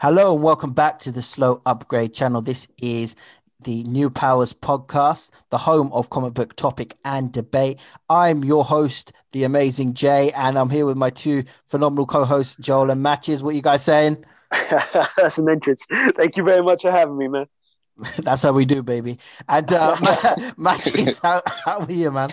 Hello and welcome back to the Slow Upgrade channel. This is the New Powers podcast, the home of comic book topic and debate. I'm your host, the amazing Jay, and I'm here with my two phenomenal co-hosts, Joel and Matches. What are you guys saying? That's an entrance. Thank you very much for having me, man. That's how we do, baby. And uh, Matches, how, how are you, man?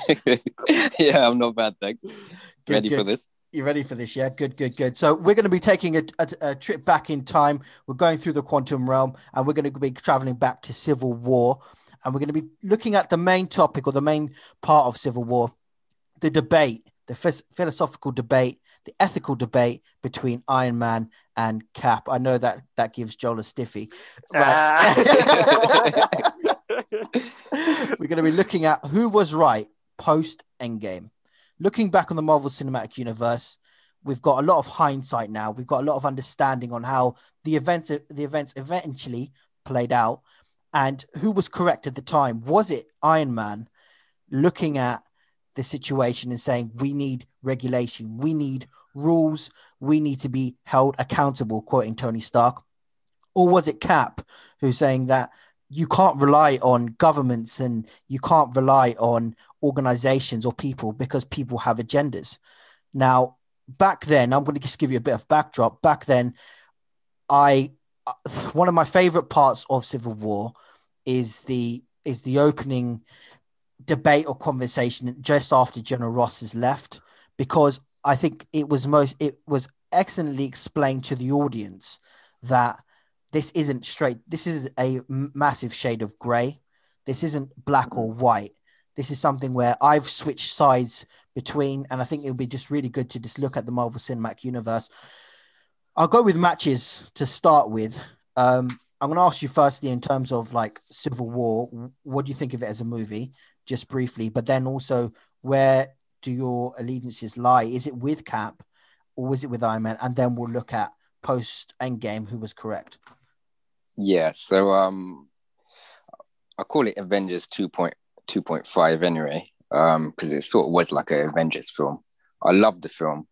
yeah, I'm not bad, thanks. Good, Ready good. for this? You ready for this? Yeah, good, good, good. So we're going to be taking a, a, a, trip back in time. We're going through the quantum realm, and we're going to be traveling back to Civil War, and we're going to be looking at the main topic or the main part of Civil War, the debate, the phys- philosophical debate, the ethical debate between Iron Man and Cap. I know that that gives Joel a stiffy. Ah. Right. we're going to be looking at who was right post Endgame looking back on the Marvel Cinematic Universe, we've got a lot of hindsight now. We've got a lot of understanding on how the events the events eventually played out and who was correct at the time. Was it Iron Man looking at the situation and saying we need regulation, we need rules, we need to be held accountable, quoting Tony Stark? Or was it Cap who's saying that you can't rely on governments and you can't rely on organizations or people because people have agendas. Now, back then, I'm going to just give you a bit of backdrop. Back then, I uh, one of my favorite parts of Civil War is the is the opening debate or conversation just after General Ross has left because I think it was most it was excellently explained to the audience that this isn't straight this is a massive shade of gray this isn't black or white this is something where I've switched sides between, and I think it would be just really good to just look at the Marvel Cinematic Universe. I'll go with matches to start with. Um, I'm going to ask you firstly in terms of like Civil War, what do you think of it as a movie, just briefly? But then also, where do your allegiances lie? Is it with Cap or was it with Iron Man? And then we'll look at post Endgame, who was correct. Yeah, so um, I call it Avengers 2.0 2.5 anyway, because um, it sort of was like an Avengers film. I loved the film,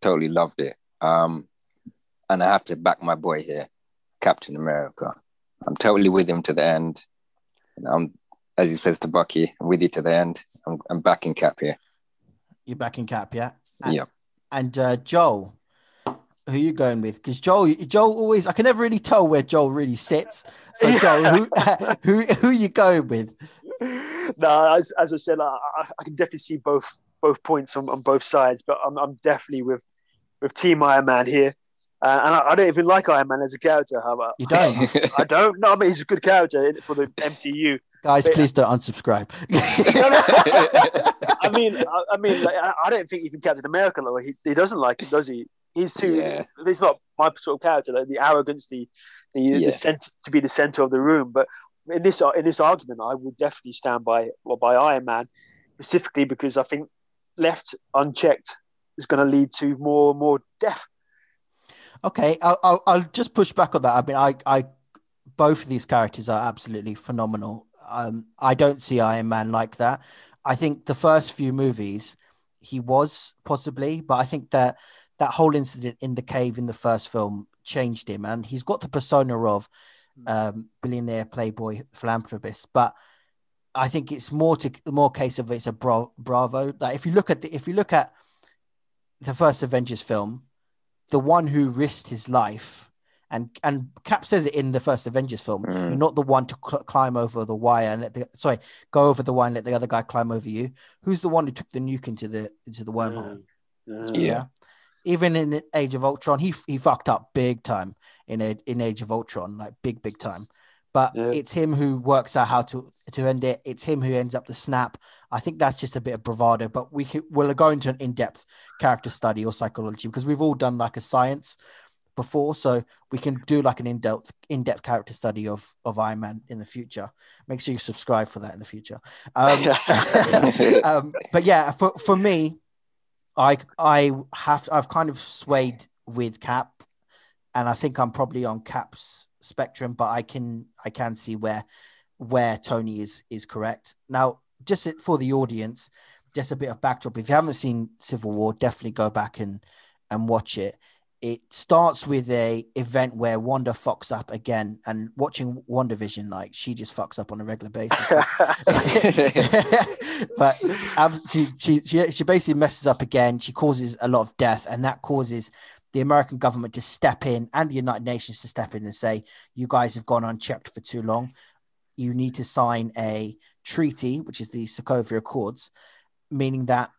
totally loved it. Um, and I have to back my boy here, Captain America. I'm totally with him to the end. I'm, as he says to Bucky, I'm with you to the end. I'm, I'm backing Cap here. You're backing Cap, yeah? And, yeah. And uh, Joel, who are you going with? Because Joel, Joel always, I can never really tell where Joel really sits. So Joel, who, who, who are you going with? No, as, as I said, I, I, can definitely see both both points on, on both sides, but I'm, I'm definitely with with Team Iron Man here. Uh, and I, I, don't even like Iron Man as a character. How about you don't? I don't. No, I mean he's a good character for the MCU. Guys, but, please don't unsubscribe. I mean, I, I mean, like, I, I, don't think even Captain America, though, he, he doesn't like it, does he? He's too. Yeah. He's not my sort of character. Like, the arrogance, the the, yeah. the center, to be the center of the room. But in this in this argument, I would definitely stand by well, by Iron Man, specifically because I think left unchecked is going to lead to more and more death. Okay, I'll, I'll, I'll just push back on that. I mean, I I both of these characters are absolutely phenomenal. Um, I don't see Iron Man like that. I think the first few movies he was possibly, but I think that that whole incident in the cave in the first film changed him, and he's got the persona of um, billionaire playboy philanthropist. But I think it's more to more case of it's a bra- bravo. Like if you look at the if you look at the first Avengers film, the one who risked his life. And, and Cap says it in the first Avengers film. Mm. You're not the one to cl- climb over the wire and let the sorry go over the wire and let the other guy climb over you. Who's the one who took the nuke into the into the wormhole? Mm. Yeah. yeah even in Age of Ultron, he he fucked up big time in a, in Age of Ultron, like big big time. But yeah. it's him who works out how to to end it. It's him who ends up the snap. I think that's just a bit of bravado. But we could, we'll go into an in depth character study or psychology because we've all done like a science before, so we can do like an in depth in depth character study of of Iron Man in the future. Make sure you subscribe for that in the future. Um, um, but yeah, for for me, I I have I've kind of swayed with Cap, and I think I'm probably on Cap's spectrum, but I can I can see where where Tony is is correct. Now, just for the audience, just a bit of backdrop. If you haven't seen Civil War, definitely go back and and watch it. It starts with a event where Wanda fucks up again, and watching WandaVision, like she just fucks up on a regular basis. but she, she she she basically messes up again. She causes a lot of death, and that causes the American government to step in and the United Nations to step in and say, "You guys have gone unchecked for too long. You need to sign a treaty, which is the Sokovia Accords, meaning that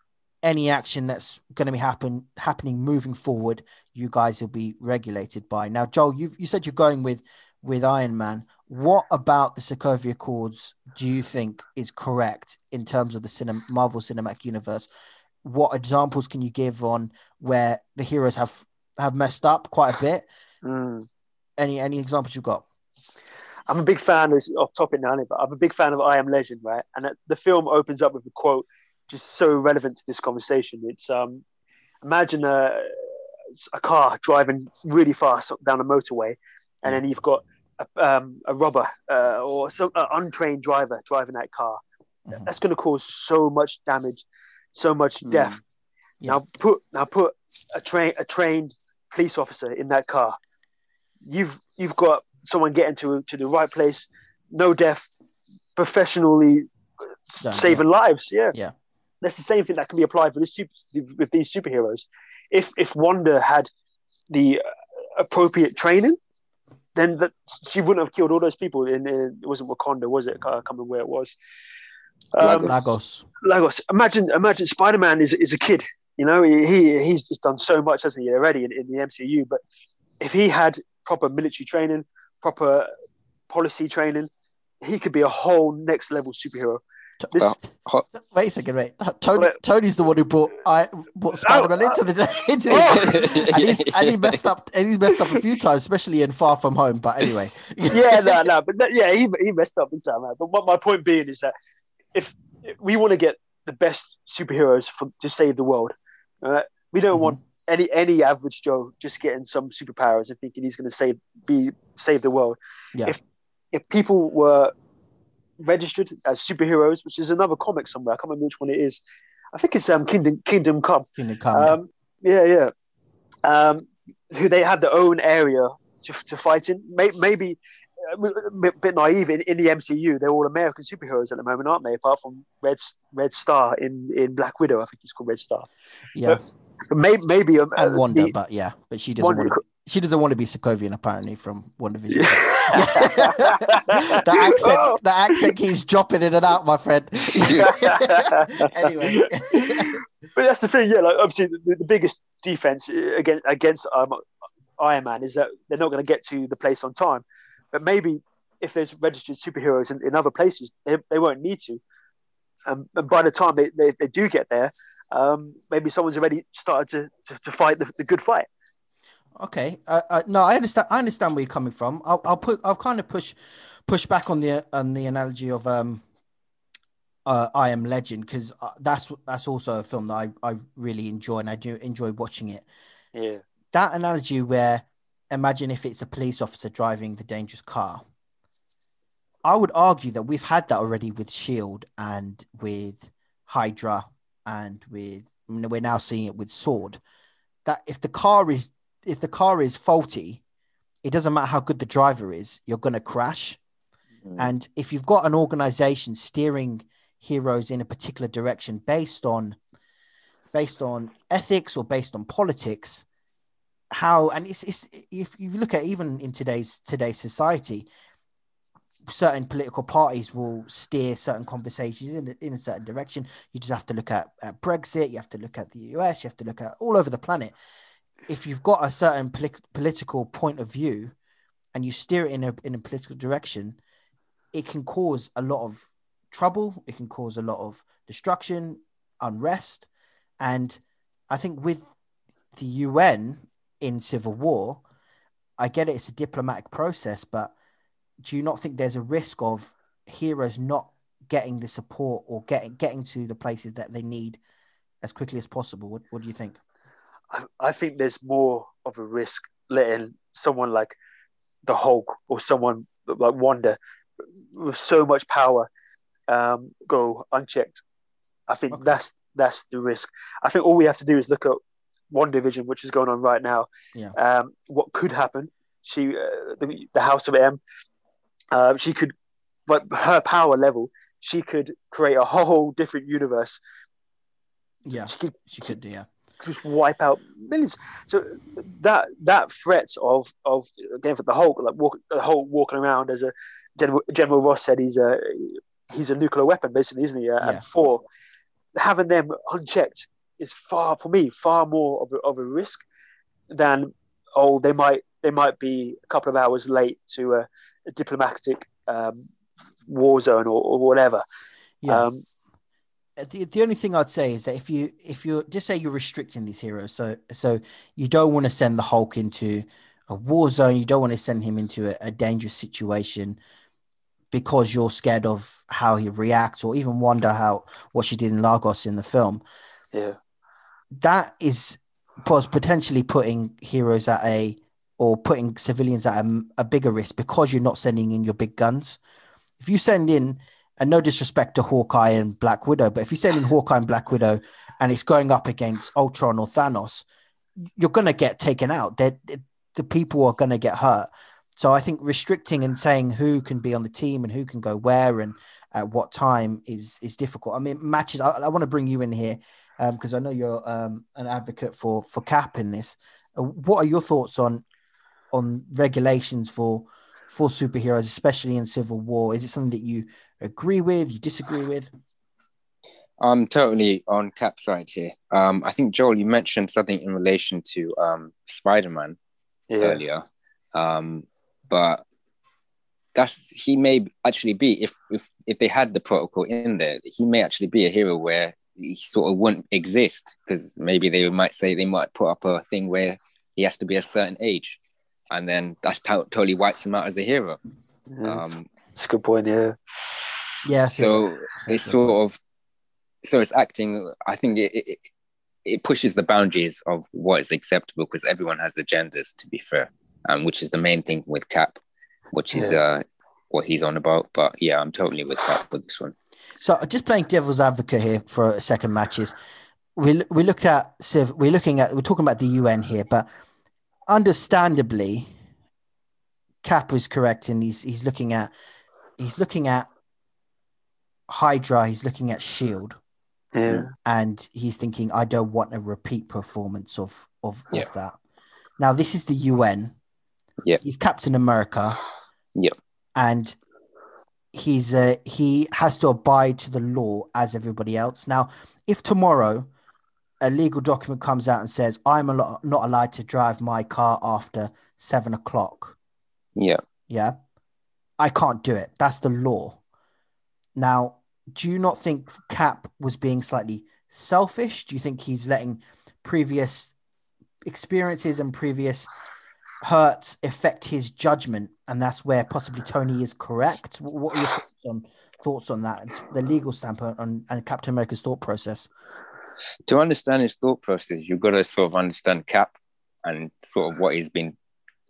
any action that's going to be happen happening moving forward, you guys will be regulated by. Now, Joel, you you said you're going with with Iron Man. What about the Sokovia Accords do you think is correct in terms of the cinem- Marvel Cinematic Universe? What examples can you give on where the heroes have have messed up quite a bit? Mm. Any any examples you've got? I'm a big fan. Of, off topic now, but I'm a big fan of I Am Legend, right? And the film opens up with a quote just so relevant to this conversation. It's um, imagine a, a car driving really fast down a motorway, and then you've got a, um, a robber uh, or some an untrained driver driving that car. Mm-hmm. That's going to cause so much damage, so much mm. death. Yes. Now put now put a train a trained police officer in that car. You've you've got someone getting to to the right place, no death, professionally Done, saving yeah. lives. Yeah, yeah that's the same thing that can be applied with, super, with these superheroes. If if Wanda had the appropriate training, then that she wouldn't have killed all those people. In, in it wasn't Wakanda, was it? I can't remember where it was. Um, Lagos. Lagos. Imagine, imagine Spider Man is is a kid. You know, he he's just done so much, hasn't he, already in, in the MCU. But if he had proper military training, proper policy training, he could be a whole next level superhero. This, wait a second, wait. Tony, Tony's the one who brought I brought Spider Man oh, into the into oh. and, he's, and he messed up and he's messed up a few times, especially in Far From Home. But anyway, yeah, no, no, but yeah, he he messed up in time. But what my point being is that if, if we want to get the best superheroes for, to save the world, uh, we don't mm-hmm. want any any average Joe just getting some superpowers and thinking he's going to save be save the world. Yeah. If if people were registered as superheroes, which is another comic somewhere. I can't remember which one it is. I think it's um Kingdom Kingdom Come. Kingdom Come. Um, yeah, yeah. Um, who they have their own area to, to fight in. Maybe uh, a bit, bit naive in, in the MCU. They're all American superheroes at the moment, aren't they? Apart from Red Red Star in, in Black Widow, I think he's called Red Star. Yeah. But, but maybe, maybe um, and Wanda, the, but yeah, but she doesn't Wanda, want to she doesn't want to be Sokovian apparently from WandaVision. the accent, oh. the accent keeps dropping in and out, my friend. anyway, but that's the thing, yeah. Like obviously, the, the biggest defense against against um, Iron Man is that they're not going to get to the place on time. But maybe if there's registered superheroes in, in other places, they, they won't need to. Um, and by the time they, they, they do get there, um, maybe someone's already started to, to, to fight the, the good fight. Okay. Uh, uh, no, I understand. I understand where you're coming from. I'll, I'll put. I'll kind of push, push back on the on the analogy of um, uh, I Am Legend because uh, that's that's also a film that I, I really enjoy and I do enjoy watching it. Yeah. That analogy where imagine if it's a police officer driving the dangerous car. I would argue that we've had that already with Shield and with Hydra and with I mean, we're now seeing it with Sword. That if the car is if the car is faulty, it doesn't matter how good the driver is, you're going to crash. Mm. And if you've got an organization steering heroes in a particular direction based on based on ethics or based on politics, how and it's, it's if you look at even in today's today's society, certain political parties will steer certain conversations in, in a certain direction. You just have to look at, at Brexit, you have to look at the US, you have to look at all over the planet if you've got a certain poli- political point of view and you steer it in a in a political direction, it can cause a lot of trouble. It can cause a lot of destruction, unrest, and I think with the UN in civil war, I get it. It's a diplomatic process, but do you not think there's a risk of heroes not getting the support or getting getting to the places that they need as quickly as possible? What, what do you think? I, think there's more of a risk letting someone like the Hulk or someone like Wanda with so much power um, go unchecked. I think okay. that's that's the risk. I think all we have to do is look at WandaVision, which is going on right now. Yeah. Um, what could happen? She, uh, the, the House of M, uh, she could, but her power level, she could create a whole different universe. Yeah, she could. She could. Yeah. Just wipe out millions. So that that threat of of again for the Hulk, like walk, the Hulk walking around as a General, General Ross said, he's a he's a nuclear weapon, basically, isn't he? Uh, yeah. And four, having them unchecked is far for me far more of a, of a risk than oh they might they might be a couple of hours late to a, a diplomatic um, war zone or, or whatever. Um, Uh, the, the only thing I'd say is that if you if you just say you're restricting these heroes, so so you don't want to send the Hulk into a war zone, you don't want to send him into a, a dangerous situation because you're scared of how he reacts or even Wanda how what she did in Lagos in the film. Yeah. That is potentially putting heroes at a or putting civilians at a, a, bigger risk because you're not sending in your big guns. If you send in, and no disrespect to Hawkeye and Black Widow, but if you're in Hawkeye and Black Widow and it's going up against Ultron or Thanos, you're going to get taken out. They're, the people are going to get hurt. So I think restricting and saying who can be on the team and who can go where and at what time is is difficult. I mean, matches. I, I want to bring you in here because um, I know you're um, an advocate for for cap in this. Uh, what are your thoughts on on regulations for for superheroes, especially in Civil War? Is it something that you agree with? You disagree with? I'm totally on cap side here. Um, I think Joel, you mentioned something in relation to um, Spider Man yeah. earlier. Um, but that's he may actually be if if if they had the protocol in there, he may actually be a hero where he sort of wouldn't exist because maybe they might say they might put up a thing where he has to be a certain age, and then that t- totally wipes him out as a hero. Yeah, um, that's a good point. Yeah. Yeah. So it's sort of so it's acting. I think it, it it pushes the boundaries of what is acceptable because everyone has agendas. To be fair um, which is the main thing with Cap, which is yeah. uh, what he's on about. But yeah, I'm totally with Cap with this one. So just playing devil's advocate here for a second matches. We we looked at we're looking at we're talking about the UN here, but understandably, Cap was correct, and he's he's looking at he's looking at Hydra, he's looking at Shield. Yeah. And he's thinking, I don't want a repeat performance of of, yeah. of that. Now, this is the UN. Yeah. He's Captain America. Yeah. And he's uh, he has to abide to the law as everybody else. Now, if tomorrow a legal document comes out and says I'm a lot, not allowed to drive my car after seven o'clock. Yeah. Yeah. I can't do it. That's the law. Now, do you not think Cap was being slightly selfish? Do you think he's letting previous experiences and previous hurts affect his judgment, and that's where possibly Tony is correct. What are your thoughts on thoughts on that? It's the legal standpoint on and Captain America's thought process. To understand his thought process, you've got to sort of understand Cap and sort of what he's been.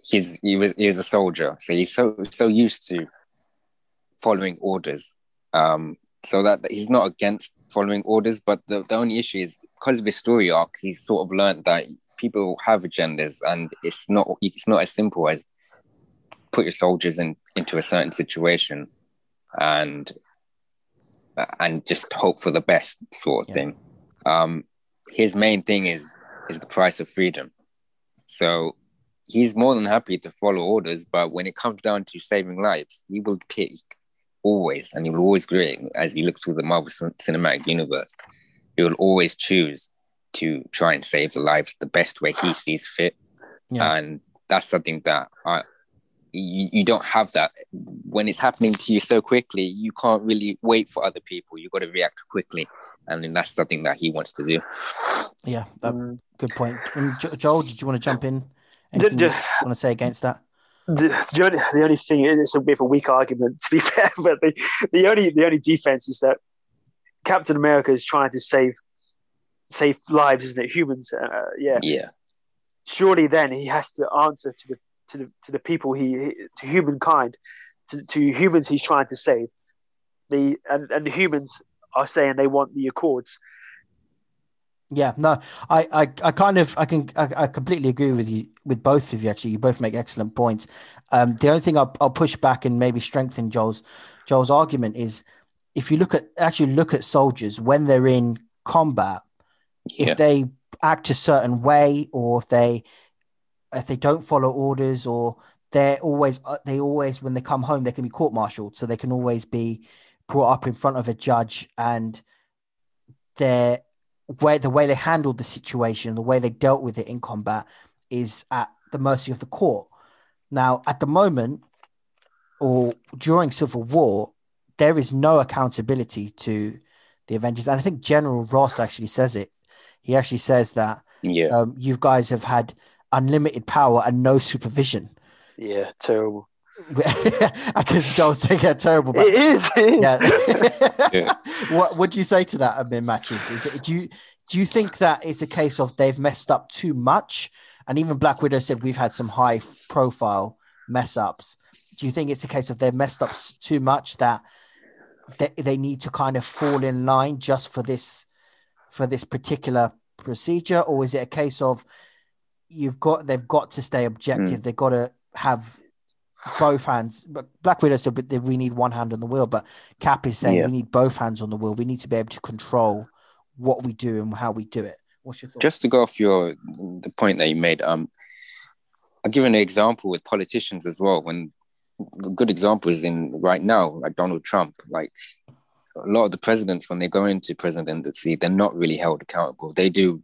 He's he was he's a soldier, so he's so so used to following orders. Um, so that he's not against following orders, but the, the only issue is because of his story arc, he's sort of learned that people have agendas, and it's not it's not as simple as put your soldiers in into a certain situation and and just hope for the best sort of yeah. thing. Um, his main thing is is the price of freedom. So he's more than happy to follow orders, but when it comes down to saving lives, he will pick always, and he will always agree as he looks through the Marvel Cinematic Universe, he will always choose to try and save the lives the best way he sees fit. Yeah. And that's something that I, you, you don't have that when it's happening to you so quickly. You can't really wait for other people. You've got to react quickly, and then that's something that he wants to do. Yeah, um, good point. And Joel, did you want to jump in? Anything you want to say against that? The, the, only, the only thing it's a bit of a weak argument to be fair, but the, the only the only defense is that Captain America is trying to save save lives, isn't it? Humans, uh, yeah. Yeah. Surely, then he has to answer to the to the to the people he to humankind, to, to humans he's trying to save. The and, and the humans are saying they want the Accords. Yeah, no, I, I, I kind of, I can, I, I, completely agree with you, with both of you. Actually, you both make excellent points. Um, the only thing I'll, I'll push back and maybe strengthen Joel's, Joel's argument is, if you look at actually look at soldiers when they're in combat, yeah. if they act a certain way or if they, if they don't follow orders or they're always, uh, they always when they come home they can be court-martialed, so they can always be brought up in front of a judge and they're where the way they handled the situation, the way they dealt with it in combat, is at the mercy of the court. Now, at the moment, or during civil war, there is no accountability to the Avengers, and I think General Ross actually says it. He actually says that yeah, um, you guys have had unlimited power and no supervision. Yeah, terrible. I can still say it terrible. But, it is. It is. Yeah. what would you say to that? I mean, matches. Is it, do you do you think that it's a case of they've messed up too much? And even Black Widow said we've had some high profile mess ups. Do you think it's a case of they've messed up too much that they, they need to kind of fall in line just for this for this particular procedure, or is it a case of you've got they've got to stay objective? Mm. They've got to have both hands. But Black Widow said that we need one hand on the wheel, but Cap is saying yeah. we need both hands on the wheel. We need to be able to control what we do and how we do it. What's your thought? Just to go off your the point that you made, um, I'll give an example with politicians as well. When a good example is in right now, like Donald Trump, like a lot of the presidents when they go into presidency, they're not really held accountable. They do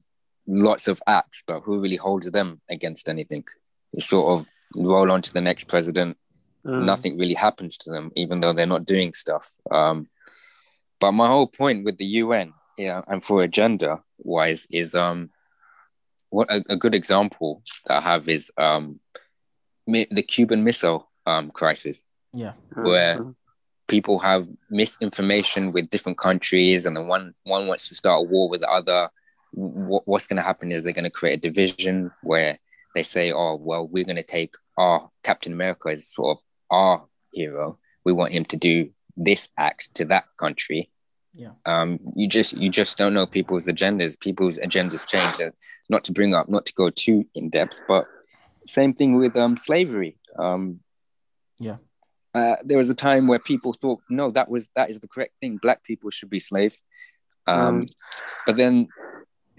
lots of acts, but who really holds them against anything? They sort of roll on to the next president. Mm. Nothing really happens to them, even though they're not doing stuff. Um, but my whole point with the UN, yeah, and for agenda wise, is um, what a, a good example that I have is um, the Cuban Missile um, crisis. Yeah, where mm-hmm. people have misinformation with different countries, and then one one wants to start a war with the other. What, what's going to happen is they're going to create a division where they say, oh, well, we're going to take our Captain America as sort of our hero. We want him to do this act to that country. Yeah. Um, you just you just don't know people's agendas. People's agendas change. Uh, not to bring up, not to go too in depth, but same thing with um, slavery. Um, yeah. Uh, there was a time where people thought, no, that was that is the correct thing. Black people should be slaves. Um, mm. But then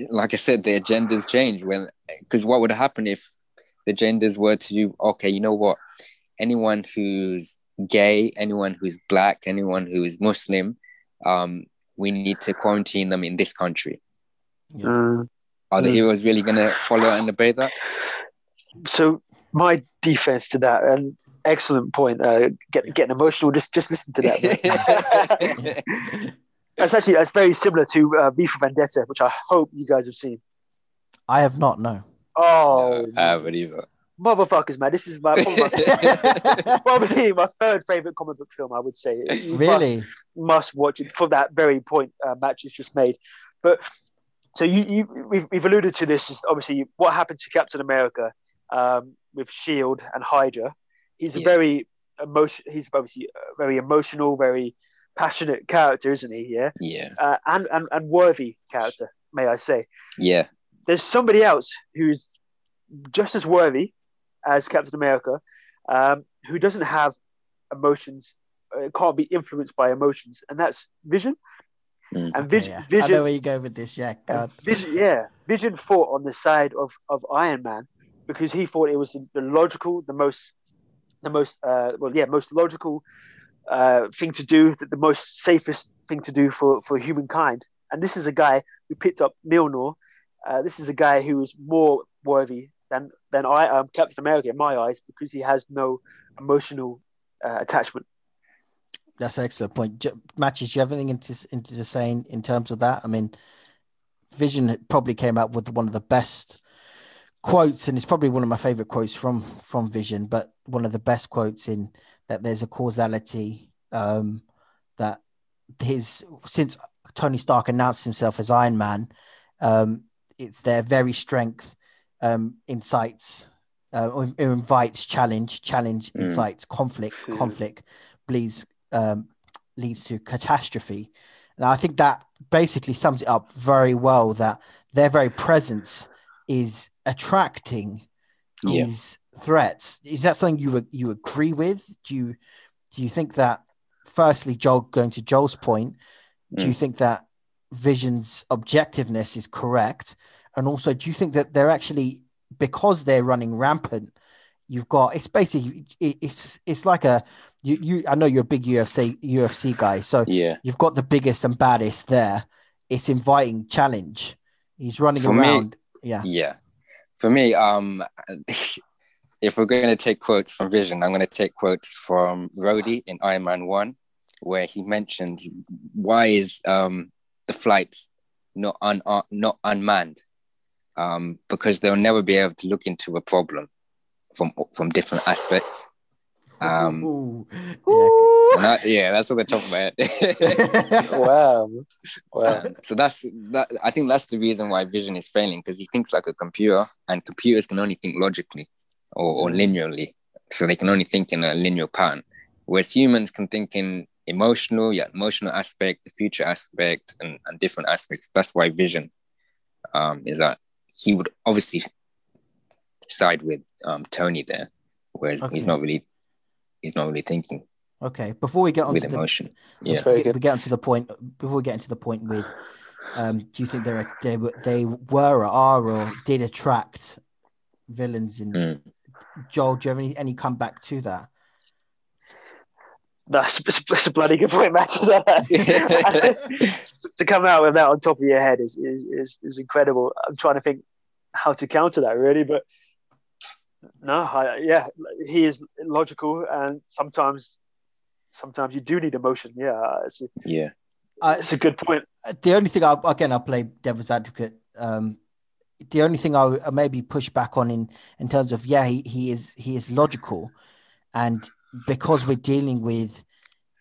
like I said, the agendas change when because what would happen if the genders were to do okay, you know what? Anyone who's gay, anyone who's black, anyone who is Muslim, um, we need to quarantine them in this country. Yeah. Mm. Are the mm. heroes really gonna follow and obey that? So my defense to that, and excellent point. Uh, get, getting emotional. Just just listen to that. That's actually that's very similar to uh, V for Vendetta, which I hope you guys have seen. I have not. No. Oh, no, I haven't either. Motherfuckers, man! This is my probably, my, probably my third favorite comic book film. I would say. You really must, must, watch it for that very point uh, Match is just made. But so you, you we've, we've alluded to this. Is obviously what happened to Captain America um, with Shield and Hydra. He's yeah. a very emotion. He's obviously very emotional, very passionate character, isn't he? Yeah. Yeah. Uh, and, and and worthy character, may I say? Yeah. There's somebody else who's just as worthy as Captain America, um, who doesn't have emotions, uh, can't be influenced by emotions, and that's Vision. Mm. And Vision, okay, yeah. Vision, I know where you go with this. Yeah, God. Vision, yeah, Vision fought on the side of of Iron Man because he thought it was the logical, the most, the most, uh, well, yeah, most logical uh, thing to do, the, the, most safest thing to do for, for humankind. And this is a guy who picked up Mjolnir. Uh, this is a guy who is more worthy than than I um, Captain America in my eyes because he has no emotional uh, attachment. That's an excellent point. Matches, do you have anything into, into saying in terms of that? I mean, Vision probably came out with one of the best quotes, and it's probably one of my favorite quotes from from Vision, but one of the best quotes in that there's a causality um, that his since Tony Stark announced himself as Iron Man, um, it's their very strength um, incites uh, or invites challenge, challenge mm. incites conflict, conflict leads um, leads to catastrophe. And I think that basically sums it up very well that their very presence is attracting yeah. these threats. Is that something you you agree with? Do you do you think that firstly, Joel going to Joel's point, mm. do you mm. think that Vision's objectiveness is correct? And also, do you think that they're actually because they're running rampant? You've got it's basically it's it's like a you you I know you're a big UFC UFC guy, so yeah, you've got the biggest and baddest there. It's inviting challenge. He's running For around. Me, yeah, yeah. For me, um, if we're going to take quotes from Vision, I'm going to take quotes from Rhodey in Iron Man One, where he mentions why is um, the flights not un- uh, not unmanned um, because they'll never be able to look into a problem from from different aspects. Um, Ooh. Yeah. yeah, that's on the top of my head. wow, wow. Um, so that's that. I think that's the reason why Vision is failing because he thinks like a computer, and computers can only think logically or, or linearly, so they can only think in a linear pattern, whereas humans can think in emotional, yeah, emotional aspect, the future aspect, and, and different aspects. That's why Vision um, is that he would obviously side with um, Tony there, whereas okay. he's not really he's not really thinking. Okay, before we get on with to emotion, the, yeah, we get onto the point. Before we get into the point with, um, do you think they they were they were or are or did attract villains in? Mm. Joel, do you have any any comeback to that? That's, that's a bloody good point, Matt. to come out with that on top of your head is, is, is, is incredible. I'm trying to think how to counter that, really, but no, I, yeah, he is logical, and sometimes, sometimes you do need emotion. Yeah, it's a, yeah, it's a good point. The only thing I again, I play devil's advocate. Um, the only thing I, I maybe push back on in in terms of yeah, he, he is he is logical, and because we're dealing with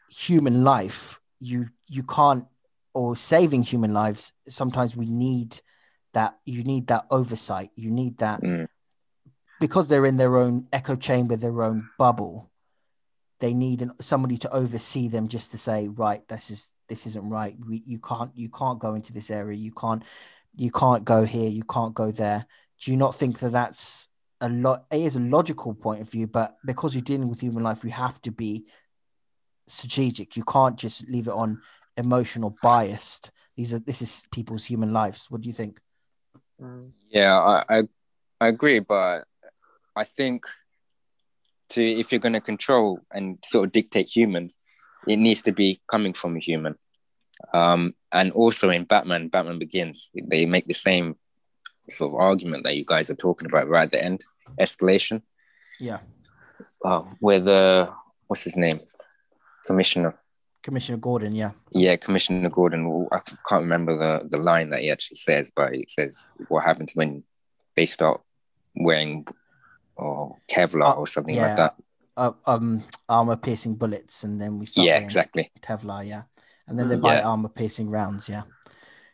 human life, you you can't or saving human lives. Sometimes we need that. You need that oversight. You need that mm. Because they're in their own echo chamber, their own bubble. They need an, somebody to oversee them, just to say, right, this is this isn't right. We, you can't you can't go into this area. You can't you can't go here. You can't go there. Do you not think that that's a lot it is a logical point of view but because you're dealing with human life you have to be strategic you can't just leave it on emotional biased these are this is people's human lives what do you think yeah i i, I agree but i think to if you're going to control and sort of dictate humans it needs to be coming from a human. Um and also in batman batman begins they make the same sort of argument that you guys are talking about right at the end escalation. Yeah. Uh, where the what's his name? Commissioner. Commissioner gordon yeah. Yeah commissioner gordon. I can't remember the the line that he actually says but it says what happens when they start wearing or kevlar uh, or something yeah, like that uh, um armor piercing bullets and then we start yeah exactly kevlar yeah and then they buy yeah. armor piercing rounds yeah.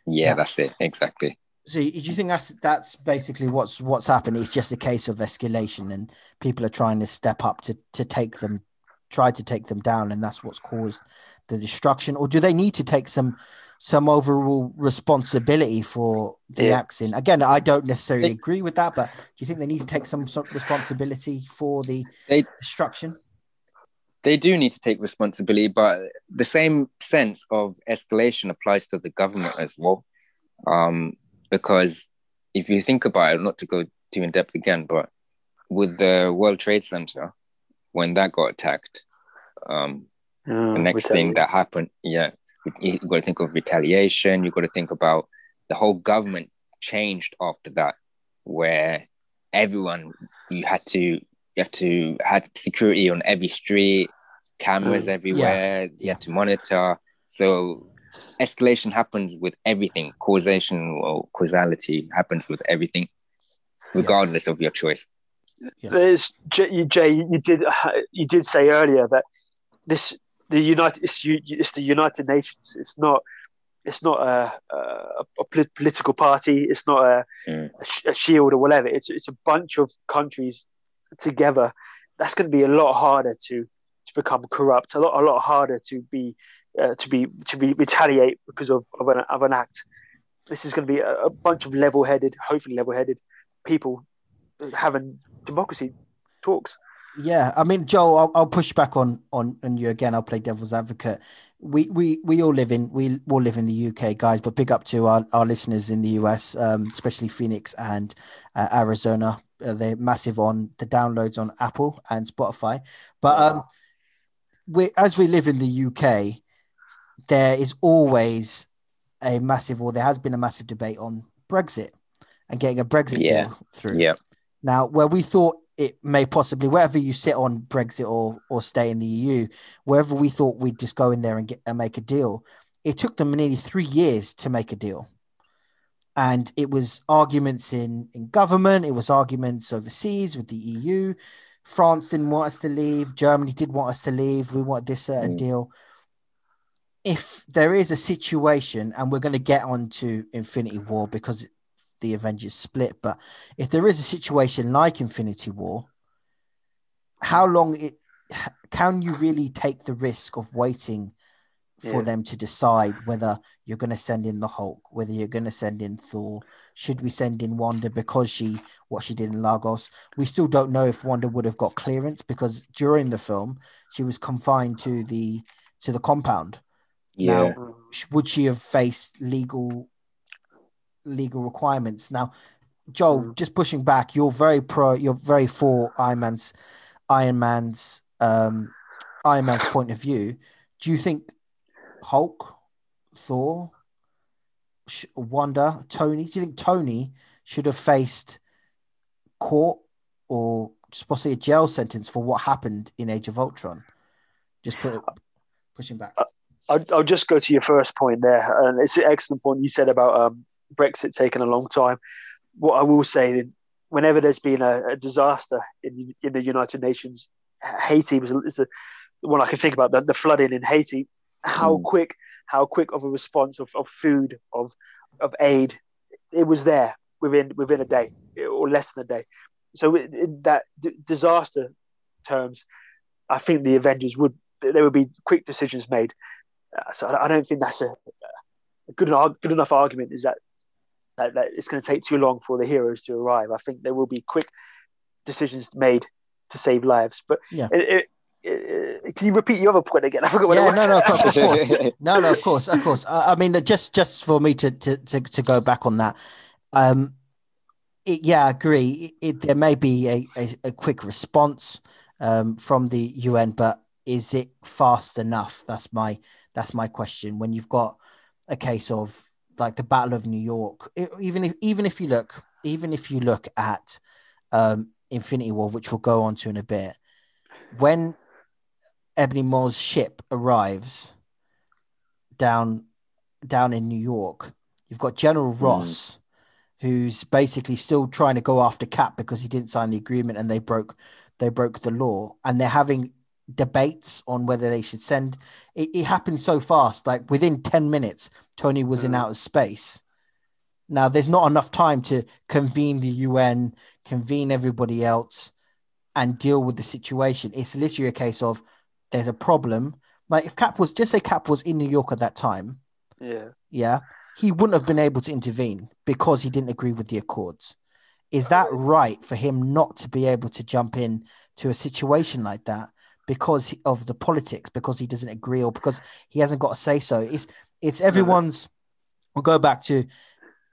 yeah yeah that's it exactly so do you think that's that's basically what's what's happened? It's just a case of escalation, and people are trying to step up to to take them, try to take them down, and that's what's caused the destruction. Or do they need to take some some overall responsibility for the yeah. accident? Again, I don't necessarily agree with that, but do you think they need to take some sort of responsibility for the they, destruction? They do need to take responsibility, but the same sense of escalation applies to the government as well. Um, because if you think about it, not to go too in depth again, but with the World Trade Center, when that got attacked, um, oh, the next thing that happened, yeah, you got to think of retaliation. You've got to think about the whole government changed after that, where everyone you had to you have to had security on every street, cameras mm, everywhere. Yeah. You had to monitor. So escalation happens with everything. Causation or causality happens with everything, regardless yeah. of your choice. Yeah. There's Jay. You did you did say earlier that this the United it's, it's the United Nations. It's not it's not a, a, a political party. It's not a, mm. a, shield or whatever. It's it's a bunch of countries together. That's going to be a lot harder to to become corrupt. A lot a lot harder to be uh, to be to be retaliate because of of an, of an act. This is going to be a, a bunch of level-headed, hopefully level-headed people having democracy talks. Yeah, I mean, Joel, I'll, I'll, push back on on on you again. I'll play devil's advocate. We we we all live in we all live in the UK, guys. But big up to our, our listeners in the US, um, especially Phoenix and uh, Arizona. Uh, they're massive on the downloads on Apple and Spotify. But um, we as we live in the UK, there is always a massive, or there has been a massive debate on Brexit and getting a Brexit yeah. deal through. Yeah. Now, where we thought it may possibly wherever you sit on Brexit or or stay in the EU, wherever we thought we'd just go in there and get and make a deal, it took them nearly three years to make a deal. And it was arguments in, in government, it was arguments overseas with the EU. France didn't want us to leave, Germany did want us to leave, we want this certain mm. deal. If there is a situation, and we're going to get on to Infinity War because the Avengers split. But if there is a situation like Infinity War, how long it can you really take the risk of waiting for yeah. them to decide whether you're going to send in the Hulk, whether you're going to send in Thor. Should we send in Wanda because she what she did in Lagos? We still don't know if Wanda would have got clearance because during the film she was confined to the to the compound. Yeah. Now, would she have faced legal legal requirements. Now, Joel, mm. just pushing back, you're very pro, you're very for Iron Man's Iron Man's um, Iron Man's point of view. Do you think Hulk, Thor, Wanda, Tony? Do you think Tony should have faced court or possibly a jail sentence for what happened in Age of Ultron? Just put it, pushing back. I'll, I'll, just go to your first point there, and it's an excellent point you said about um, Brexit taking a long time. What I will say, whenever there's been a, a disaster in, in the United Nations, Haiti was is the one I can think about. The, the flooding in Haiti, how mm. quick, how quick of a response of, of food, of of aid, it was there within within a day or less than a day. So in that d- disaster terms, I think the Avengers would there would be quick decisions made. Uh, so I don't think that's a, a good good enough argument. Is that that, that it's going to take too long for the heroes to arrive. I think there will be quick decisions made to save lives. But yeah. It, it, it, can you repeat your other point again? I forgot what yeah, it was. No, no, of course, no, no, of course, of course. I, I, mean, just just for me to to to, to go back on that. Um, yeah, I agree. there may be a, a, a quick response um, from the UN, but is it fast enough? That's my that's my question. When you've got a case of like the Battle of New York, it, even if even if you look even if you look at um, Infinity War, which we'll go on to in a bit, when Ebony Maw's ship arrives down down in New York, you've got General hmm. Ross, mm. who's basically still trying to go after Cap because he didn't sign the agreement and they broke they broke the law, and they're having debates on whether they should send. It, it happened so fast, like within 10 minutes, Tony was mm. in outer space. Now, there's not enough time to convene the UN, convene everybody else, and deal with the situation. It's literally a case of there's a problem. Like if Cap was just say Cap was in New York at that time, yeah, yeah, he wouldn't have been able to intervene because he didn't agree with the accords. Is that right for him not to be able to jump in to a situation like that because of the politics, because he doesn't agree, or because he hasn't got a say so. It's it's everyone's. We'll go back to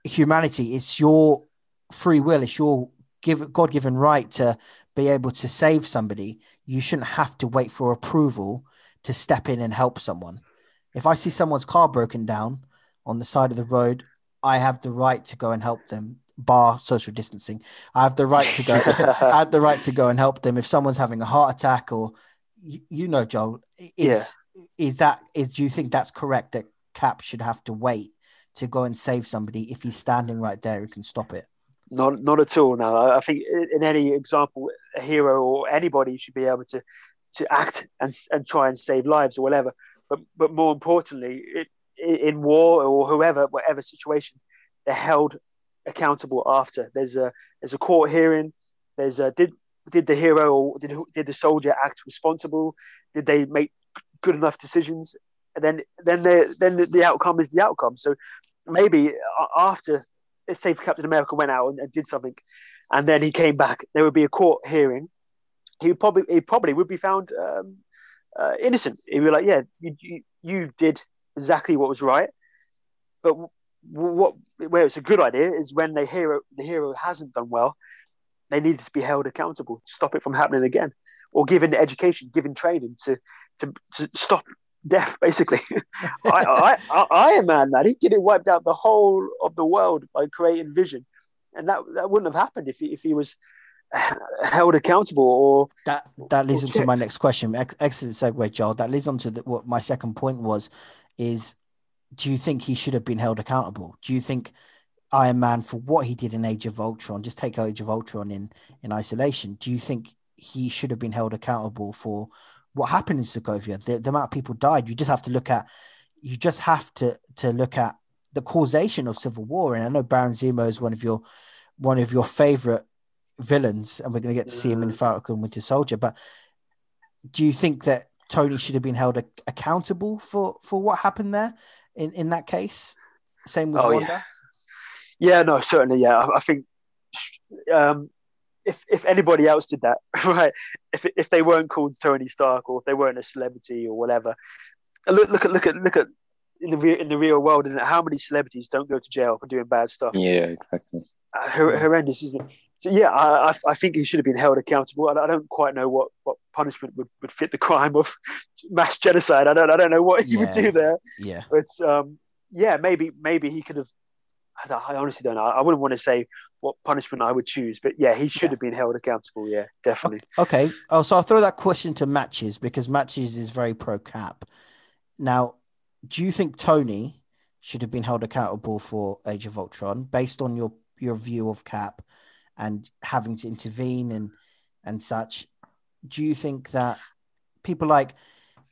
humanity. It's your free will. It's your give God given right to be able to save somebody. You shouldn't have to wait for approval to step in and help someone. If I see someone's car broken down on the side of the road, I have the right to go and help them bar social distancing. I have the right to go. I have the right to go and help them if someone's having a heart attack or you, know, Joel, is yeah. is that is do you think that's correct that Cap should have to wait to go and save somebody if he's standing right there and can stop it? Not not at all. No, I think in any example, a hero or anybody should be able to to act and and try and save lives or whatever. But but more importantly, it, in war or whoever, whatever situation, they're held accountable after. There's a there's a court hearing. There's a did did the hero or did, did the soldier act responsible? Did they make good enough decisions? and then then the then the outcome is the outcome. So maybe after, let's say, Captain America went out and, and did something, and then he came back, there would be a court hearing. He probably he probably would be found um, uh, innocent. He'd be like, yeah, you, you, you did exactly what was right, but what where it's a good idea is when the hero the hero hasn't done well, they need to be held accountable, to stop it from happening again, or given education, given training to to, to stop death. Basically, I, I, I, Iron Man, man, he could have wiped out the whole of the world by creating Vision, and that that wouldn't have happened if he if he was held accountable or that that leads into my next question. Excellent segue joel. That leads on to the, what my second point was is do you think he should have been held accountable? Do you think Iron Man for what he did in Age of Ultron, just take Age of Ultron in in isolation, do you think he should have been held accountable for what happened in Sokovia? The, the amount of people died. You just have to look at you just have to to look at the causation of civil war. And I know Baron Zemo is one of your one of your favorite villains, and we're going to get to see him in mm. Falcon Winter Soldier. But do you think that Tony should have been held a- accountable for for what happened there? in in that case. Same with oh, Wanda. Yeah. Yeah, no, certainly. Yeah, I, I think um, if if anybody else did that, right? If if they weren't called Tony Stark or if they weren't a celebrity or whatever, look look at look at look at in the real in the real world, and how many celebrities don't go to jail for doing bad stuff? Yeah, exactly. Uh, horrendous, isn't it? So yeah, I, I think he should have been held accountable. I, I don't quite know what, what punishment would, would fit the crime of mass genocide. I don't I don't know what he yeah. would do there. Yeah, but um, yeah, maybe maybe he could have. I honestly don't know. I wouldn't want to say what punishment I would choose, but yeah, he should yeah. have been held accountable. Yeah, definitely. Okay. Oh, so I'll throw that question to Matches because Matches is very pro cap. Now, do you think Tony should have been held accountable for Age of Ultron based on your your view of Cap? and having to intervene and and such. Do you think that people like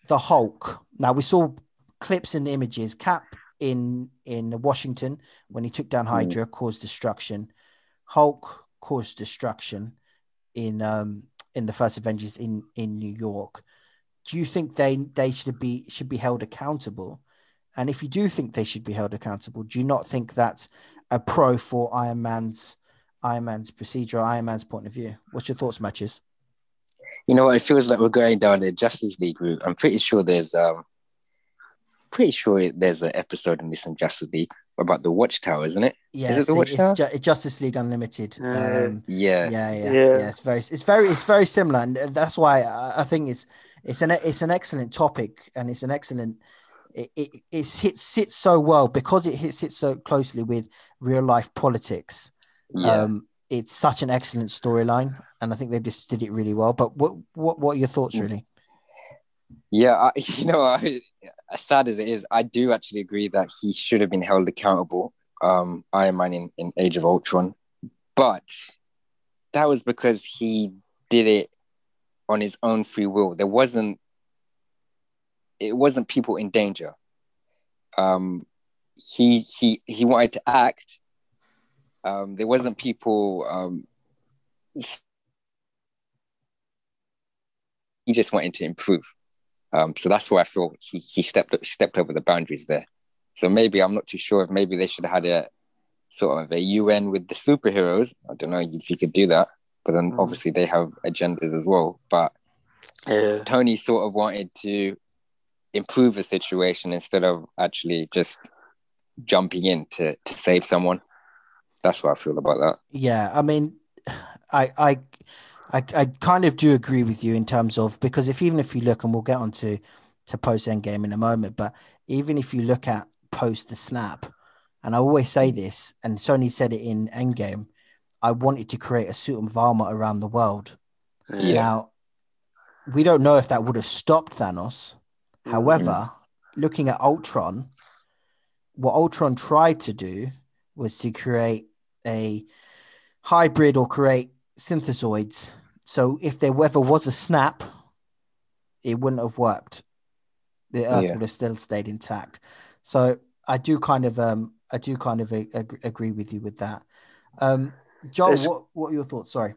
the Hulk? Now we saw clips and images. Cap in in Washington when he took down mm. Hydra mm. caused destruction. Hulk caused destruction in um in the first Avengers in in New York. Do you think they they should be should be held accountable? And if you do think they should be held accountable, do you not think that's a pro for Iron Man's Iron Man's procedure, Iron Man's point of view. What's your thoughts, matches? You know what? It feels like we're going down the Justice League route. I'm pretty sure there's um pretty sure there's an episode in this in Justice League about the Watchtower, isn't it? Yeah, is it the Watchtower? It's Justice League Unlimited. Um, yeah. yeah. yeah, yeah, yeah, It's very, it's very, it's very similar, and that's why I, I think it's it's an it's an excellent topic, and it's an excellent. It, it, it hits sits so well because it hits it so closely with real life politics yeah. Um, it's such an excellent storyline, and I think they just did it really well. But what what what are your thoughts, mm. really? Yeah, I, you know, I, as sad as it is, I do actually agree that he should have been held accountable. Um, Iron Man in, in Age of Ultron, but that was because he did it on his own free will. There wasn't it wasn't people in danger. Um, he he he wanted to act, um, there wasn't people. Um, he just wanted to improve. Um, so that's why I feel he, he stepped stepped over the boundaries there. So maybe I'm not too sure if maybe they should have had a sort of a UN with the superheroes. I don't know if you could do that, but then mm. obviously they have agendas as well. But yeah. Tony sort of wanted to improve the situation instead of actually just jumping in to, to save someone that's what I feel about that. Yeah, I mean, I I I, I kind of do agree with you in terms of because if even if you look and we'll get on to post Endgame in a moment, but even if you look at post the snap, and I always say this, and Tony said it in Endgame, I wanted to create a suit of armor around the world. Yeah. Now, we don't know if that would have stopped Thanos. Mm-hmm. However, looking at Ultron, what Ultron tried to do was to create a hybrid or create synthezoids. So if there ever was a snap, it wouldn't have worked. The Earth yeah. would have still stayed intact. So I do kind of um I do kind of ag- agree with you with that. Um, John, what what are your thoughts? Sorry.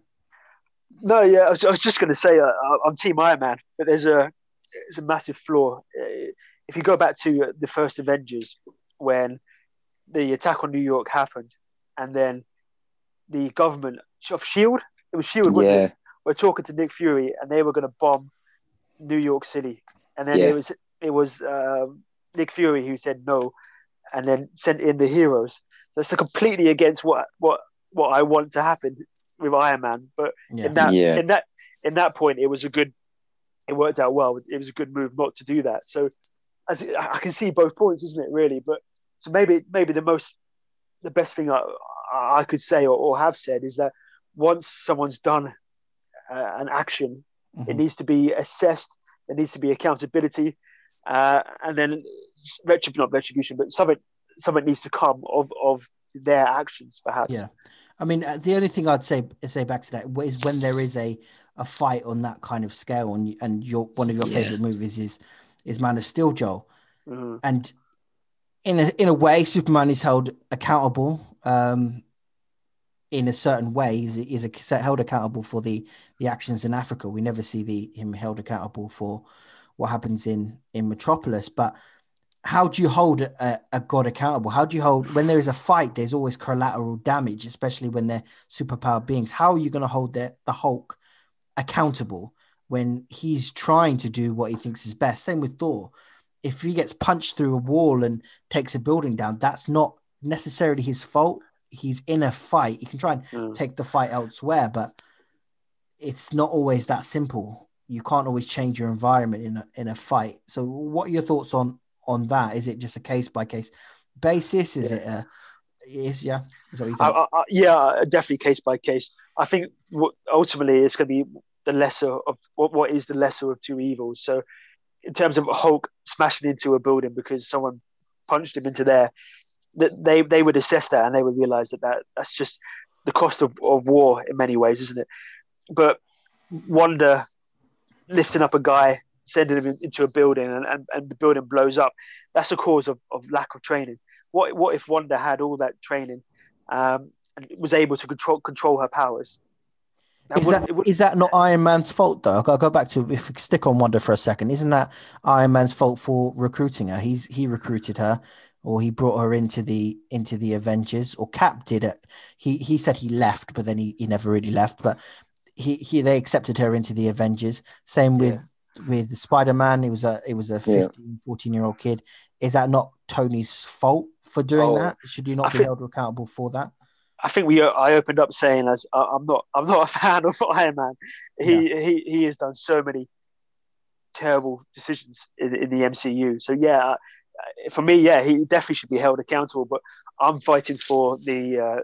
No, yeah, I was, I was just going to say uh, I'm Team Iron Man, but there's a there's a massive flaw. if you go back to the first Avengers when the attack on New York happened, and then the government of Shield, it was Shield, wasn't yeah. it? We're talking to Nick Fury, and they were going to bomb New York City, and then yeah. it was it was um, Nick Fury who said no, and then sent in the heroes. That's completely against what what what I want to happen with Iron Man. But yeah. in that yeah. in that in that point, it was a good. It worked out well. It was a good move not to do that. So, as I can see both points, isn't it? Really, but so maybe maybe the most the best thing I I could say or, or have said is that once someone's done uh, an action, mm-hmm. it needs to be assessed. There needs to be accountability, uh, and then retribution, not retribution, but something something needs to come of of their actions, perhaps. Yeah, I mean, uh, the only thing I'd say say back to that is when there is a a fight on that kind of scale, and and your one of your yeah. favorite movies is is Man of Steel, Joel, mm-hmm. and in a in a way, Superman is held accountable. Um, in a certain way, is is held accountable for the the actions in Africa. We never see the him held accountable for what happens in in Metropolis, but how do you hold a, a, god accountable? How do you hold when there is a fight? There's always collateral damage, especially when they're superpowered beings. How are you going to hold the, the Hulk accountable when he's trying to do what he thinks is best? Same with Thor. If he gets punched through a wall and takes a building down, that's not necessarily his fault. He's in a fight. You can try and mm. take the fight elsewhere, but it's not always that simple. You can't always change your environment in a, in a fight. So, what are your thoughts on on that? Is it just a case by case basis? Is yeah. it a is yeah? Is that what you think? I, I, yeah, definitely case by case. I think what ultimately it's going to be the lesser of what, what is the lesser of two evils. So, in terms of Hulk smashing into a building because someone punched him into there, that they they would assess that and they would realize that, that that's just the cost of, of war in many ways, isn't it? But Wanda lifting up a guy sending him into a building and, and, and the building blows up. That's a cause of, of lack of training. What what if Wanda had all that training um, and was able to control control her powers? That is that, is that not Iron Man's fault though? I'll go back to if we stick on Wanda for a second. Isn't that Iron Man's fault for recruiting her? He's he recruited her, or he brought her into the into the Avengers, or Cap did it. He he said he left, but then he, he never really left. But he he they accepted her into the Avengers. Same with with Spider-Man. It was a it was a 15, yeah. 14 year old kid. Is that not Tony's fault for doing oh, that? Should you not I be think, held accountable for that? I think we I opened up saying as I'm not I'm not a fan of Iron Man. He yeah. he he has done so many terrible decisions in, in the MCU. So yeah, for me, yeah, he definitely should be held accountable. But I'm fighting for the uh,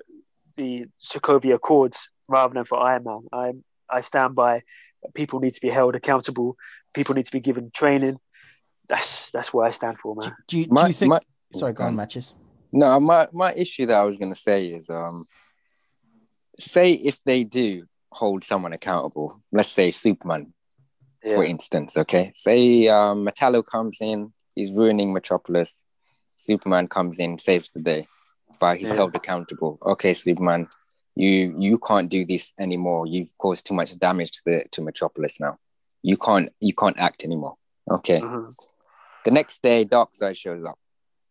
the Sokovia Accords rather than for Iron Man. I I stand by people need to be held accountable. People need to be given training. That's that's what I stand for, man. Do you, do my, you think? My, sorry, go on, matches. No, my my issue that I was going to say is, um, say if they do hold someone accountable, let's say Superman, yeah. for instance, okay. Say um, Metallo comes in, he's ruining Metropolis. Superman comes in, saves the day, but he's yeah. held accountable. Okay, Superman, you you can't do this anymore. You've caused too much damage to the to Metropolis now. You can't you can't act anymore. Okay. Mm-hmm. The next day, Darkseid shows up.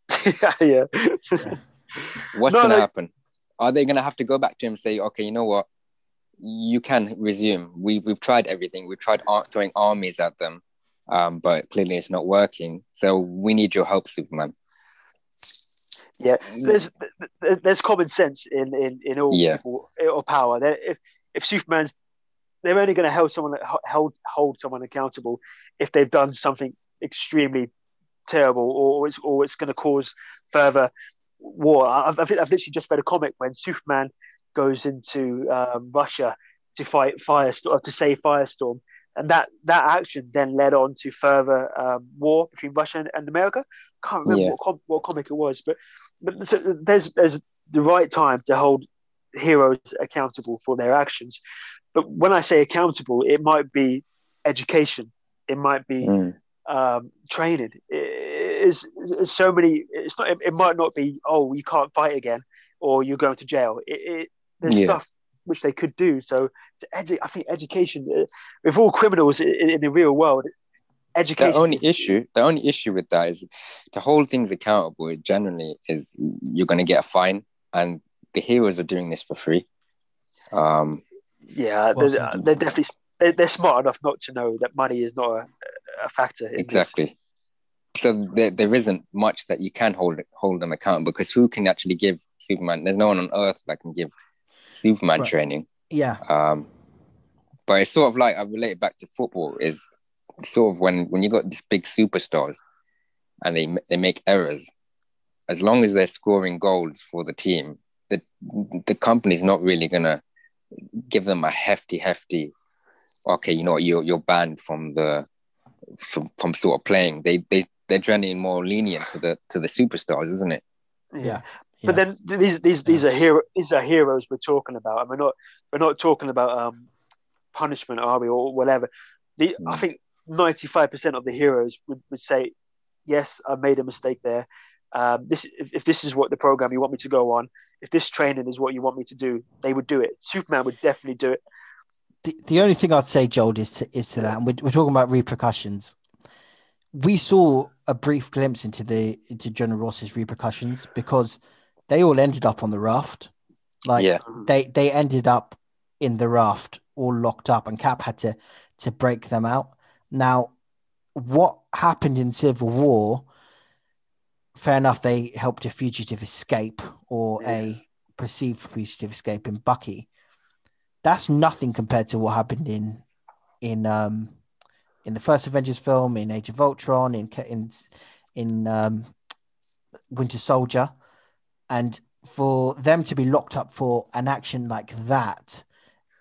yeah, yeah. What's no, gonna like... happen? Are they gonna have to go back to him and say, okay, you know what? You can resume. We we've tried everything. We've tried throwing armies at them, um, but clearly it's not working. So we need your help, Superman. Yeah, there's there's common sense in in in all yeah. people or power. They're, if if Superman's, they're only going to hold someone hold hold someone accountable if they've done something extremely terrible or it's or it's going to cause further war. I've, I've, I've literally just read a comic when Superman goes into um, Russia to fight Firestorm to save Firestorm, and that that action then led on to further um, war between Russia and, and America. Can't remember yeah. what, com- what comic it was, but, but so there's there's the right time to hold heroes accountable for their actions. But when I say accountable, it might be education, it might be mm. um, training. It is so many. It's not. It, it, might not be. Oh, you can't fight again, or you're going to jail. It, it there's yeah. stuff which they could do. So, edu- I think education, uh, with all criminals in, in, the real world, education. The only issue, the only issue with that is to hold things accountable. Generally, is you're going to get a fine, and the heroes are doing this for free. Um, yeah, they're, they're definitely they're, they're, smart enough not to know that money is not a, a factor. exactly. This. So there, there isn't much that you can hold hold them accountable because who can actually give Superman? There's no one on Earth that can give Superman right. training. Yeah. Um, but it's sort of like I relate it back to football. Is sort of when when you got these big superstars and they they make errors, as long as they're scoring goals for the team, the the company's not really gonna give them a hefty, hefty. Okay, you know what? You're you're banned from the from from sort of playing. They they they're generally more lenient to the to the superstars, isn't it? Yeah. But then these these these are hero these are heroes we're talking about, and we're not we're not talking about um punishment, are we, or whatever. The mm. I think ninety five percent of the heroes would, would say, "Yes, I made a mistake there. Um, this if, if, this is what the program you want me to go on, if this training is what you want me to do, they would do it. Superman would definitely do it. The, the only thing I'd say, Joel, is to, is to that, and we're, we're talking about repercussions. We saw a brief glimpse into the into General Ross's repercussions because they all ended up on the raft. Like yeah. they they ended up in the raft all locked up, and Cap had to to break them out. Now, what happened in Civil War? Fair enough, they helped a fugitive escape or yeah. a perceived fugitive escape in Bucky. That's nothing compared to what happened in in um in the first Avengers film, in Age of Ultron, in in in um, Winter Soldier, and for them to be locked up for an action like that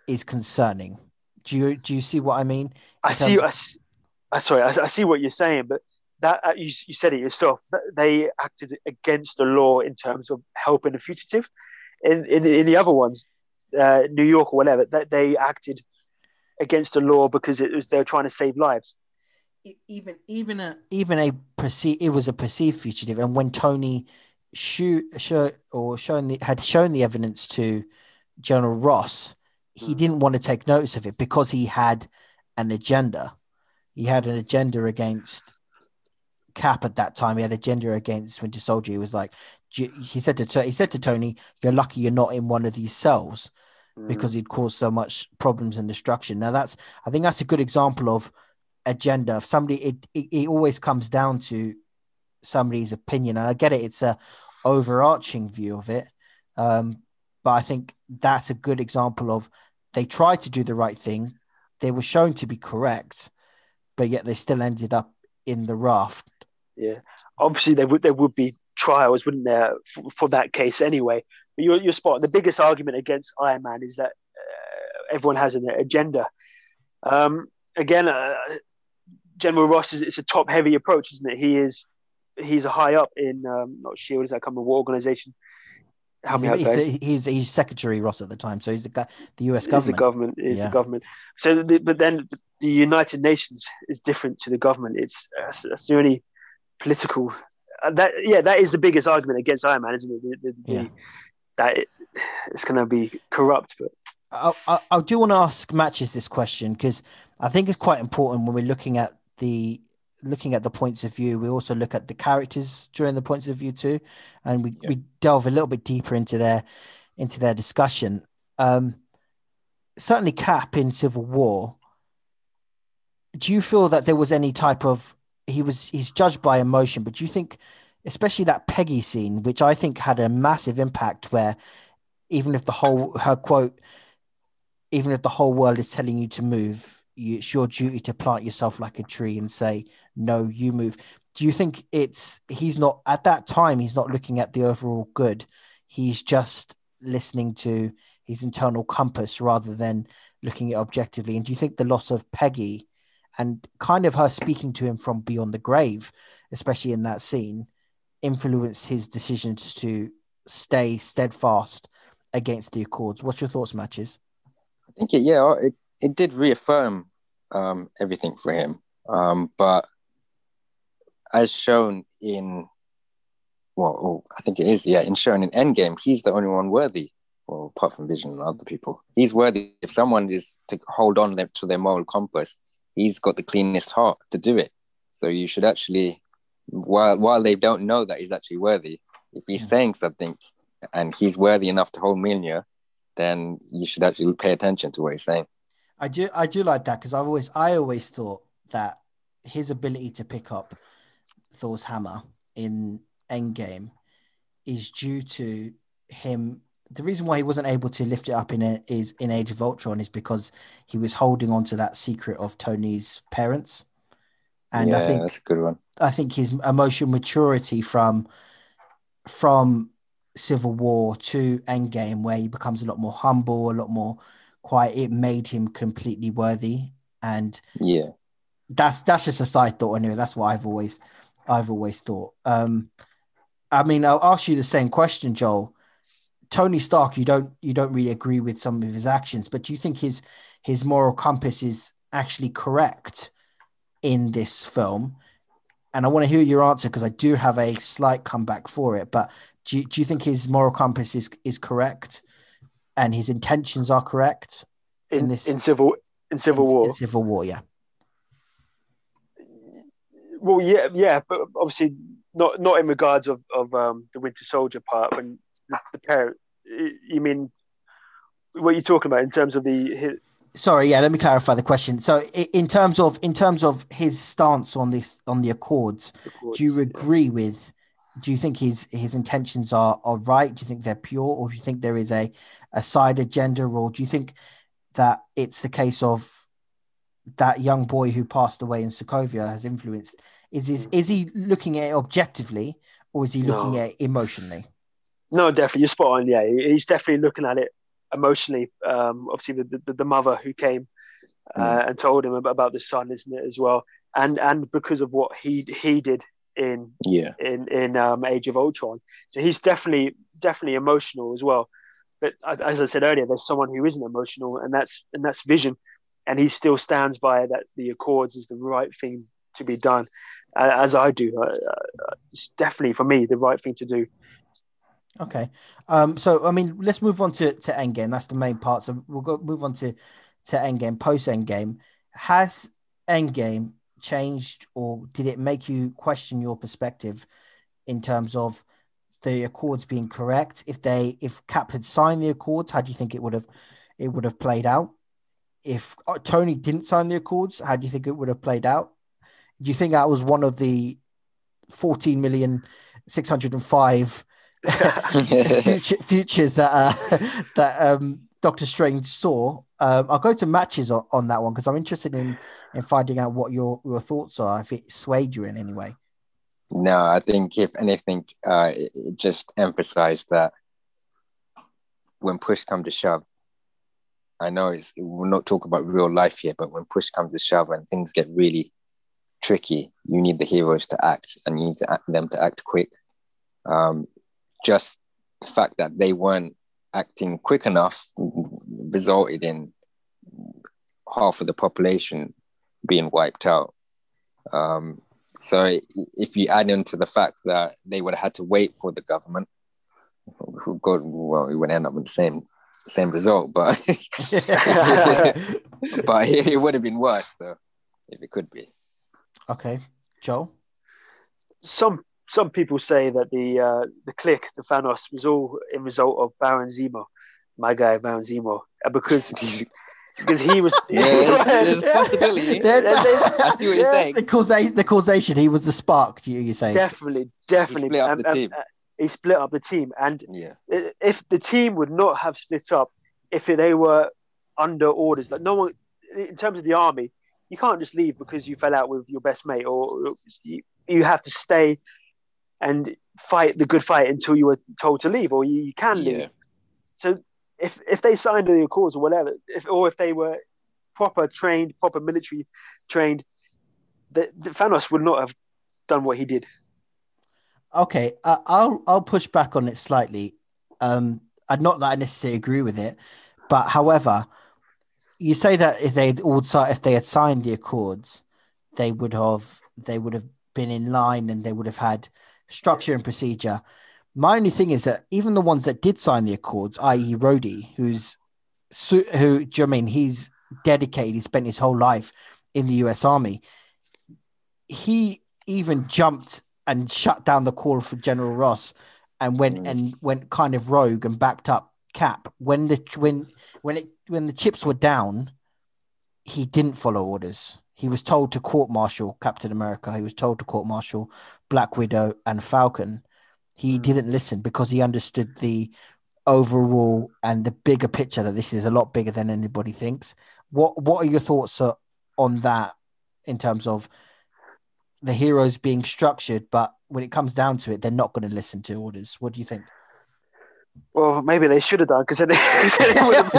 is concerning. Do you do you see what I mean? I see. Of... I, I, sorry, I, I, see what you're saying, but that uh, you, you said it yourself. They acted against the law in terms of helping a fugitive. In in, in the other ones, uh, New York or whatever, that they acted against the law because it was they were trying to save lives. Even even a even a perceived it was a perceived fugitive, and when Tony shoot show or shown the had shown the evidence to General Ross, he mm. didn't want to take notice of it because he had an agenda. He had an agenda against Cap at that time. He had an agenda against Winter Soldier. He was like, he said to he said to Tony, "You're lucky you're not in one of these cells." because mm. he'd caused so much problems and destruction. Now that's I think that's a good example of agenda. If somebody it, it, it always comes down to somebody's opinion. And I get it, it's a overarching view of it. Um, but I think that's a good example of they tried to do the right thing. They were shown to be correct, but yet they still ended up in the raft. Yeah, obviously there would there would be trials, wouldn't there, for, for that case anyway. But you're, you're spot. The biggest argument against Iron Man is that uh, everyone has an agenda. Um, again, uh, General Ross is it's a top heavy approach, isn't it? He is he's a high up in um, not Shield. Is that come what organization? He's, he's, he's, he's, Secretary Ross at the time, so he's the the U.S. government. the government is yeah. the government. So, the, but then the United Nations is different to the government. It's uh, that's the only political. Uh, that yeah, that is the biggest argument against Iron Man, isn't it? The, the, yeah that it, it's going to be corrupt. But I, I, I do want to ask matches this question because I think it's quite important when we're looking at the looking at the points of view. We also look at the characters during the points of view too, and we, we delve a little bit deeper into their into their discussion. Um, certainly, Cap in Civil War. Do you feel that there was any type of he was he's judged by emotion, but do you think especially that Peggy scene, which I think had a massive impact. Where even if the whole her quote, even if the whole world is telling you to move, it's your duty to plant yourself like a tree and say, "No, you move." Do you think it's he's not at that time? He's not looking at the overall good. He's just listening to his internal compass rather than looking at objectively. And do you think the loss of Peggy and kind of her speaking to him from beyond the grave, especially in that scene, influenced his decisions to stay steadfast against the Accords. What's your thoughts, matches? I think it, yeah, it, it did reaffirm um, everything for him. Um, but as shown in, well, oh, I think it is, yeah, in shown in Endgame, he's the only one worthy. Well, apart from Vision and other people, he's worthy. If someone is to hold on to their moral compass, he's got the cleanest heart to do it. So you should actually, while while they don't know that he's actually worthy, if he's yeah. saying something and he's worthy enough to hold Mjolnir, then you should actually pay attention to what he's saying. I do I do like that because I've always I always thought that his ability to pick up Thor's hammer in Endgame is due to him. The reason why he wasn't able to lift it up in a, is in Age of Ultron is because he was holding on to that secret of Tony's parents. And yeah, I think that's a good one. I think his emotional maturity from from Civil War to Endgame, where he becomes a lot more humble, a lot more quiet, it made him completely worthy. And yeah, that's that's just a side thought anyway. That's what I've always I've always thought. Um, I mean, I'll ask you the same question, Joel. Tony Stark, you don't you don't really agree with some of his actions, but do you think his his moral compass is actually correct in this film? And I want to hear your answer because I do have a slight comeback for it. But do you, do you think his moral compass is is correct, and his intentions are correct in, in this in civil in civil in, war? In civil war, yeah. Well, yeah, yeah, but obviously not not in regards of of um, the Winter Soldier part. When the, the parent, you mean what you're talking about in terms of the? His... Sorry, yeah. Let me clarify the question. So, in terms of in terms of his stance on this on the Accords, Accords do you agree yeah. with? Do you think his his intentions are are right? Do you think they're pure, or do you think there is a a side agenda, or do you think that it's the case of that young boy who passed away in Sokovia has influenced? Is is is he looking at it objectively or is he looking no. at it emotionally? No, definitely. You're spot on. Yeah, he's definitely looking at it emotionally. Um, obviously, the, the, the mother who came uh, mm. and told him about, about the son, isn't it as well? And and because of what he he did in yeah in in um, Age of Ultron, so he's definitely definitely emotional as well. But as I said earlier, there's someone who isn't emotional, and that's and that's Vision and he still stands by that the Accords is the right thing to be done, uh, as I do. Uh, uh, it's definitely for me the right thing to do. Okay, um, so I mean, let's move on to to Endgame. That's the main part. So we'll go move on to to Endgame. Post Endgame, has Endgame changed, or did it make you question your perspective in terms of the Accords being correct? If they if Cap had signed the Accords, how do you think it would have it would have played out? if uh, Tony didn't sign the Accords, how do you think it would have played out? Do you think that was one of the 14 million 605 futures that uh, that um, Doctor Strange saw? Um, I'll go to matches on, on that one because I'm interested in in finding out what your your thoughts are if it swayed you in any way. No, I think if anything, uh, it just emphasized that when push comes to shove, I know it's we're not talking about real life here, but when push comes to shove and things get really tricky, you need the heroes to act and you need to act, them to act quick. Um, just the fact that they weren't acting quick enough resulted in half of the population being wiped out. Um, so if you add into the fact that they would have had to wait for the government, who got well, we would end up with the same same result, but but it would have been worse though if it could be. Okay, Joe. Some some people say that the uh, the click, the Thanos, was all in result of Baron Zemo, my guy Baron Zemo, uh, because because he was. yeah, there's a possibility. There's, I see what you're saying. The, causa- the causation. He was the spark. You you say definitely, definitely. He split up the team. Uh, he split up the team. And yeah. if the team would not have split up, if they were under orders, like no one, in terms of the army, you can't just leave because you fell out with your best mate, or you, you have to stay and fight the good fight until you were told to leave, or you, you can leave. Yeah. So if if they signed the accords or whatever, if, or if they were proper trained, proper military trained, the, the Thanos would not have done what he did okay, uh, I'll I'll push back on it slightly. Um, I'd not that I necessarily agree with it, but however, you say that if they'd all if they had signed the accords, they would have they would have been in line and they would have had structure and procedure. My only thing is that even the ones that did sign the accords, i.e., Rhodey, who's who, do you know I mean he's dedicated, he spent his whole life in the U.S. Army he even jumped and shut down the call for General Ross and went mm. and went kind of rogue and backed up Cap when the when when it when the chips were down. He didn't follow orders. He was told to court martial Captain America. He was told to court martial Black Widow and Falcon. He mm. didn't listen because he understood the overall and the bigger picture that this is a lot bigger than anybody thinks. What What are your thoughts uh, on that in terms of the heroes being structured, but when it comes down to it, they're not going to listen to orders. What do you think? Well, maybe they should have done because then, they, wouldn't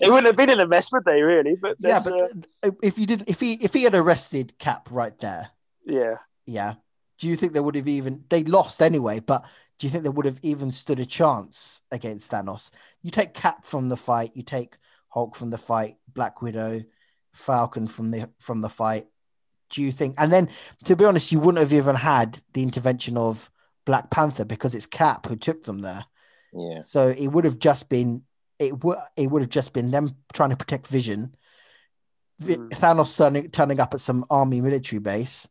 they wouldn't have been in a mess, would they? Really? But yeah, but uh, if you didn't, if he if he had arrested Cap right there, yeah, yeah, do you think they would have even? They lost anyway, but do you think they would have even stood a chance against Thanos? You take Cap from the fight, you take Hulk from the fight, Black Widow, Falcon from the from the fight do you think? And then, to be honest, you wouldn't have even had the intervention of Black Panther because it's Cap who took them there. Yeah. So it would have just been it would it would have just been them trying to protect Vision. Mm. Thanos turning turning up at some army military base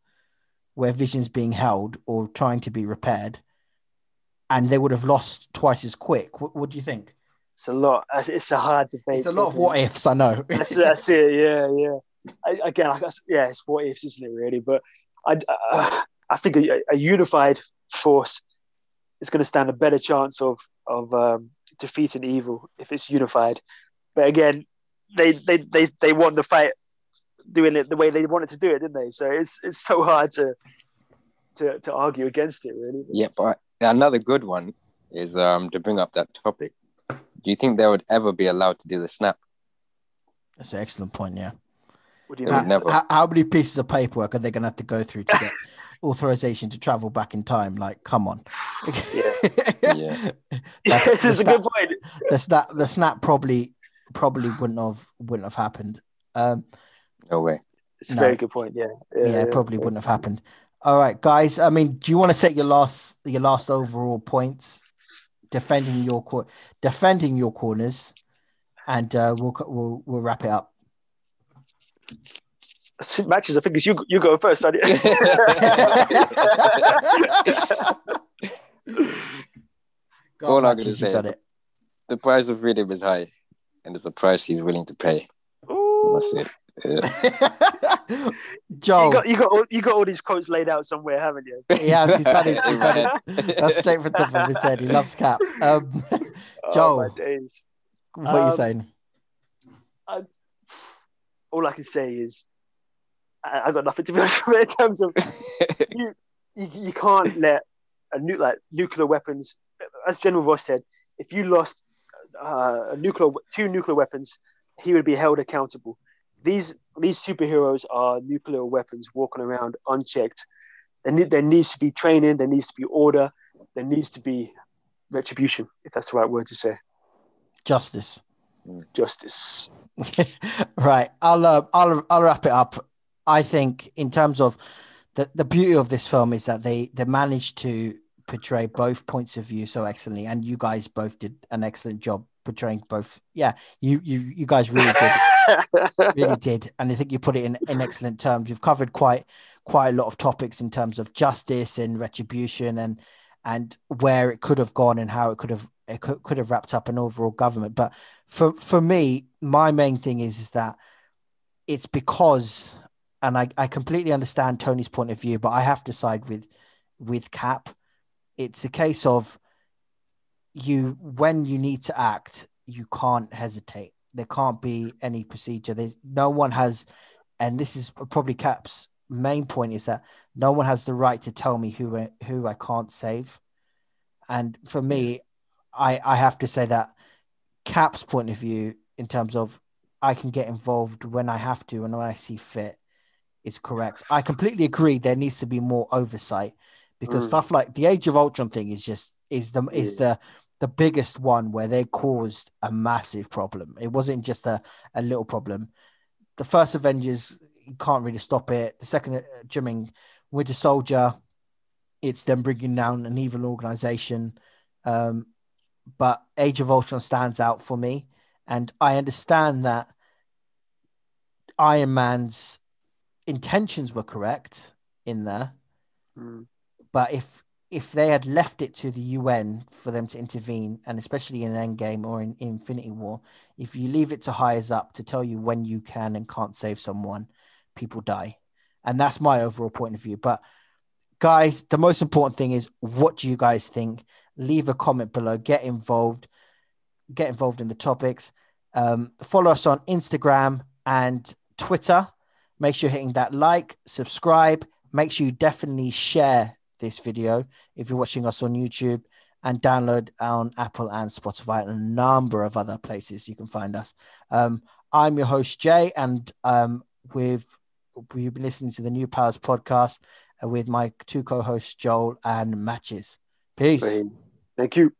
where Vision's being held or trying to be repaired, and they would have lost twice as quick. What, what do you think? It's a lot. It's a hard debate. It's a lot of what ifs. I know. that's, that's it. Yeah, yeah. I, again, I guess, yeah, it's what ifs, isn't it? Really, but I, uh, I think a, a, unified force is going to stand a better chance of of um, defeating evil if it's unified. But again, they they they they won the fight doing it the way they wanted to do it, didn't they? So it's it's so hard to to to argue against it, really. Yeah, but another good one is um to bring up that topic. Do you think they would ever be allowed to do the snap? That's an excellent point. Yeah. What do you mean? How, how, how, many pieces of paperwork are they going to have to go through to get authorization to travel back in time? Like, come on. yeah. yeah. That's a good point. The snap, the snap probably probably wouldn't have wouldn't have happened. Um, no way. It's a no. very good point. Yeah. Yeah, yeah, yeah probably wouldn't have happened. All right, guys. I mean, do you want to set your last your last overall points, defending your defending your corners, and uh, we'll we'll we'll wrap it up matches. I think it's you. You go first. go All I'm going to say, the, the price of freedom is high, and it's a price he's willing to pay. Ooh. That's it. Yeah. Joe, you got, you got all, you got all these quotes laid out somewhere, haven't you? Yeah, he's done it. He's done it. That's straight from the top of his head. He loves Cap. Um, Joe, oh, what are you um, saying? I, all I can say is I, I got nothing to be honest in terms of you, you, you can't let a nu- like nuclear weapons, as General Ross said, if you lost uh, a nuclear two nuclear weapons, he would be held accountable. These these superheroes are nuclear weapons walking around unchecked. There, need, there needs to be training. There needs to be order. There needs to be retribution, if that's the right word to say. Justice. Justice. right. I'll uh, I'll I'll wrap it up. I think in terms of the the beauty of this film is that they they managed to portray both points of view so excellently, and you guys both did an excellent job portraying both. Yeah, you you you guys really did, really did, and I think you put it in in excellent terms. You've covered quite quite a lot of topics in terms of justice and retribution and and where it could have gone and how it could have it could, could have wrapped up an overall government. But for for me, my main thing is, is that it's because, and I, I completely understand Tony's point of view, but I have to side with with Cap. It's a case of you when you need to act, you can't hesitate. There can't be any procedure. There's, no one has, and this is probably Cap's main point is that no one has the right to tell me who who I can't save. And for me, I I have to say that Cap's point of view in terms of I can get involved when I have to and when I see fit is correct. I completely agree. There needs to be more oversight because mm. stuff like the Age of Ultron thing is just is the yeah. is the the biggest one where they caused a massive problem. It wasn't just a, a little problem. The first Avengers you can't really stop it. The second, uh, Jimming Winter Soldier, it's them bringing down an evil organization. Um, but Age of Ultron stands out for me, and I understand that Iron Man's intentions were correct in there, Mm. but if if they had left it to the UN for them to intervene, and especially in an Endgame or in, Infinity War, if you leave it to highs up to tell you when you can and can't save someone, people die, and that's my overall point of view. But guys, the most important thing is what do you guys think? Leave a comment below. Get involved. Get involved in the topics. Um, follow us on Instagram and Twitter. Make sure you're hitting that like, subscribe. Make sure you definitely share this video if you're watching us on YouTube and download on Apple and Spotify and a number of other places you can find us. Um, I'm your host, Jay, and um, we've, we've been listening to the New Powers podcast with my two co hosts, Joel and Matches. Peace. Thank you.